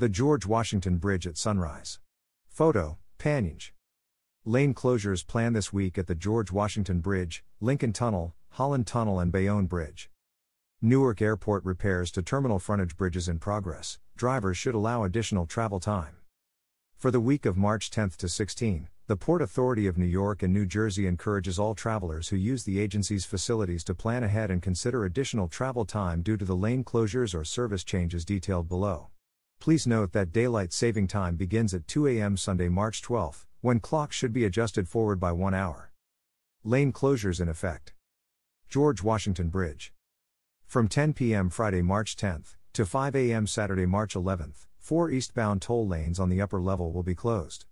The George Washington Bridge at sunrise. Photo, PANYNJ. Lane closures planned this week at the George Washington Bridge, Lincoln Tunnel, Holland Tunnel, and Bayonne Bridge. Newark Airport repairs to terminal frontage bridges in progress. Drivers should allow additional travel time. For the week of March 10 to 16, the Port Authority of New York and New Jersey encourages all travelers who use the agency's facilities to plan ahead and consider additional travel time due to the lane closures or service changes detailed below. Please note that daylight saving time begins at 2 a.m. Sunday, March 12, when clocks should be adjusted forward by one hour. Lane closures in effect. George Washington Bridge. From 10 p.m. Friday, March 10 to 5 a.m. Saturday, March 11, four eastbound toll lanes on the upper level will be closed.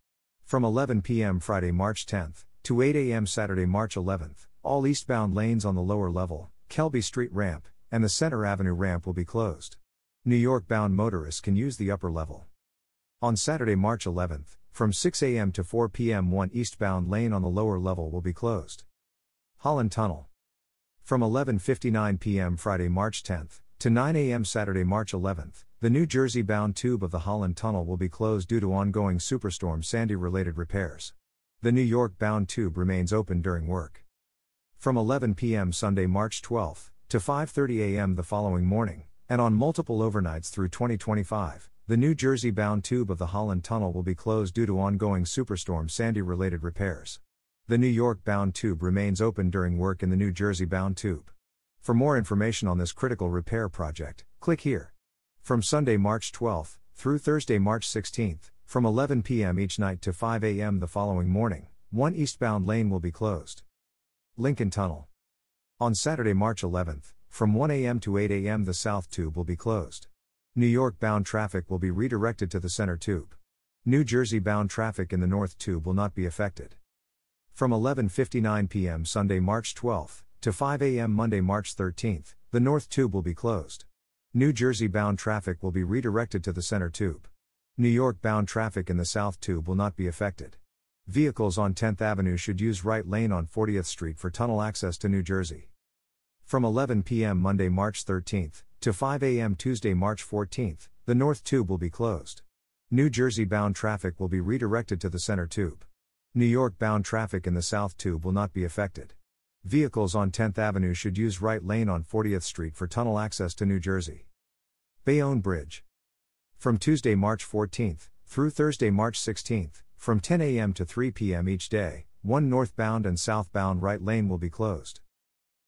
From 11 p.m. Friday, March 10th, to 8 a.m. Saturday, March 11th, all eastbound lanes on the lower level, Kelby Street ramp, and the Center Avenue ramp will be closed. New York bound motorists can use the upper level. On Saturday, March 11th, from 6 a.m. to 4 p.m., one eastbound lane on the lower level will be closed. Holland Tunnel. From 11:59 p.m. Friday, March 10th, to 9 a.m. Saturday, March 11th, the New Jersey bound tube of the Holland Tunnel will be closed due to ongoing Superstorm Sandy related repairs. The New York bound tube remains open during work. From 11 p.m. Sunday, March 12th, to 5:30 a.m. the following morning, and on multiple overnights through 2025, the New Jersey bound tube of the Holland Tunnel will be closed due to ongoing Superstorm Sandy related repairs. The New York bound tube remains open during work in the New Jersey bound tube. For more information on this critical repair project, click here. From Sunday, March 12th through Thursday, March 16th, from 11 p.m. each night to 5 a.m. the following morning, one eastbound lane will be closed. Lincoln Tunnel. On Saturday, March 11, from 1 a.m. to 8 a.m., the South Tube will be closed. New York bound traffic will be redirected to the Center Tube. New Jersey bound traffic in the North Tube will not be affected. From 11:59 p.m. Sunday, March 12 to 5 a.m. Monday, March 13, the North Tube will be closed. New Jersey bound traffic will be redirected to the center tube. New York bound traffic in the south tube will not be affected. Vehicles on 10th Avenue should use right lane on 40th Street for tunnel access to New Jersey. From 11 p.m. Monday, March 13th, to 5 a.m. Tuesday, March 14th, the North Tube will be closed. New Jersey bound traffic will be redirected to the center tube. New York bound traffic in the South Tube will not be affected. Vehicles on 10th Avenue should use right lane on 40th Street for tunnel access to New Jersey. Bayonne Bridge. From Tuesday, March 14th, through Thursday, March 16th, from 10 a.m. to 3 p.m. each day, one northbound and southbound right lane will be closed.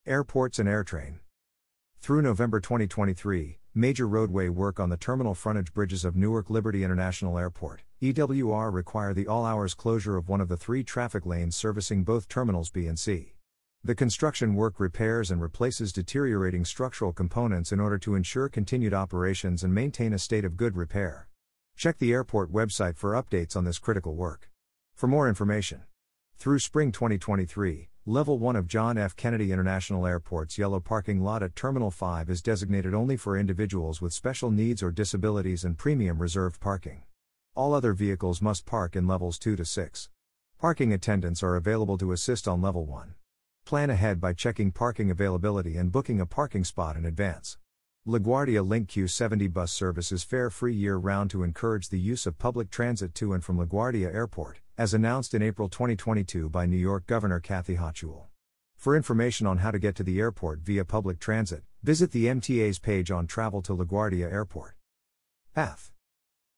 Airports and AirTrain. Through November 2023, major roadway work on the terminal frontage bridges of Newark Liberty International Airport, EWR require the all hours closure of one of the three traffic lanes servicing both terminals B and C. The construction work repairs and replaces deteriorating structural components in order to ensure continued operations and maintain a state of good repair. Check the airport website for updates on this critical work. For more information, through spring 2023, Level 1 of John F. Kennedy International Airport's yellow parking lot at Terminal 5 is designated only for individuals with special needs or disabilities and premium reserved parking. All other vehicles must park in levels 2 to 6. Parking attendants are available to assist on Level 1. Plan ahead by checking parking availability and booking a parking spot in advance. LaGuardia Link Q70 bus service is fare free year round to encourage the use of public transit to and from LaGuardia Airport, as announced in April 2022 by New York Governor Kathy Hochul. For information on how to get to the airport via public transit, visit the MTA's page on Travel to LaGuardia Airport. Path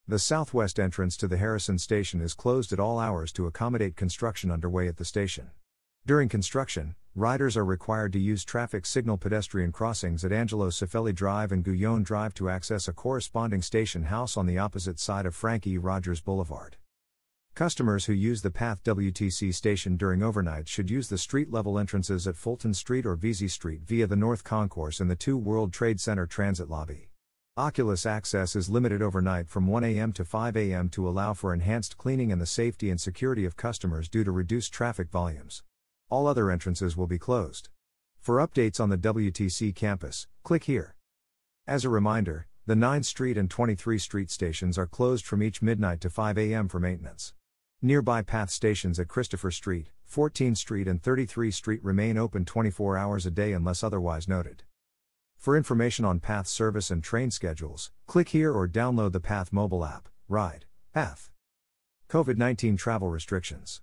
The southwest entrance to the Harrison station is closed at all hours to accommodate construction underway at the station. During construction, riders are required to use traffic signal pedestrian crossings at Angelo Cifelli Drive and Guyon Drive to access a corresponding station house on the opposite side of Frank E. Rogers Boulevard. Customers who use the Path WTC station during overnight should use the street level entrances at Fulton Street or Vesey Street via the North Concourse and the 2 World Trade Center transit lobby. Oculus access is limited overnight from 1 a.m. to 5 a.m. to allow for enhanced cleaning and the safety and security of customers due to reduced traffic volumes. All other entrances will be closed. For updates on the WTC campus, click here. As a reminder, the 9th Street and 23rd Street stations are closed from each midnight to 5 a.m. for maintenance. Nearby path stations at Christopher Street, 14th Street, and 33 Street remain open 24 hours a day unless otherwise noted. For information on PATH service and train schedules, click here or download the PATH mobile app. Ride. PATH. COVID 19 travel restrictions.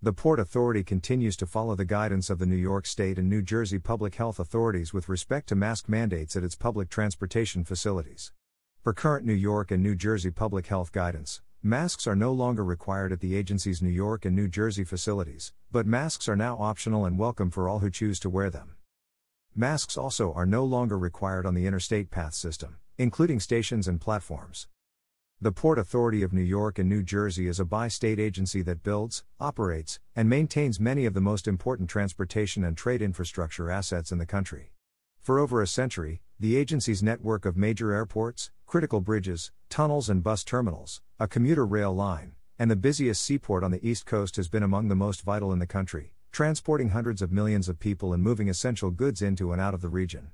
The Port Authority continues to follow the guidance of the New York State and New Jersey public health authorities with respect to mask mandates at its public transportation facilities. Per current New York and New Jersey public health guidance, masks are no longer required at the agency's New York and New Jersey facilities, but masks are now optional and welcome for all who choose to wear them. Masks also are no longer required on the interstate path system, including stations and platforms. The Port Authority of New York and New Jersey is a bi state agency that builds, operates, and maintains many of the most important transportation and trade infrastructure assets in the country. For over a century, the agency's network of major airports, critical bridges, tunnels, and bus terminals, a commuter rail line, and the busiest seaport on the East Coast has been among the most vital in the country, transporting hundreds of millions of people and moving essential goods into and out of the region.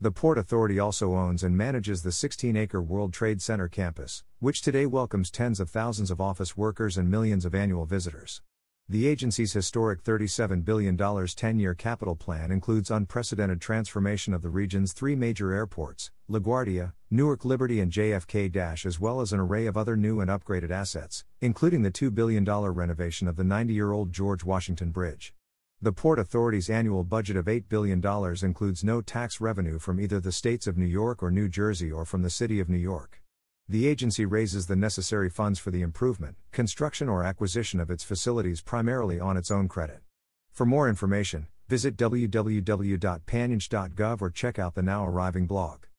The Port Authority also owns and manages the 16 acre World Trade Center campus, which today welcomes tens of thousands of office workers and millions of annual visitors. The agency's historic $37 billion 10 year capital plan includes unprecedented transformation of the region's three major airports, LaGuardia, Newark Liberty, and JFK as well as an array of other new and upgraded assets, including the $2 billion renovation of the 90 year old George Washington Bridge. The Port Authority's annual budget of $8 billion includes no tax revenue from either the states of New York or New Jersey or from the City of New York. The agency raises the necessary funds for the improvement, construction, or acquisition of its facilities primarily on its own credit. For more information, visit www.panynj.gov or check out the now arriving blog.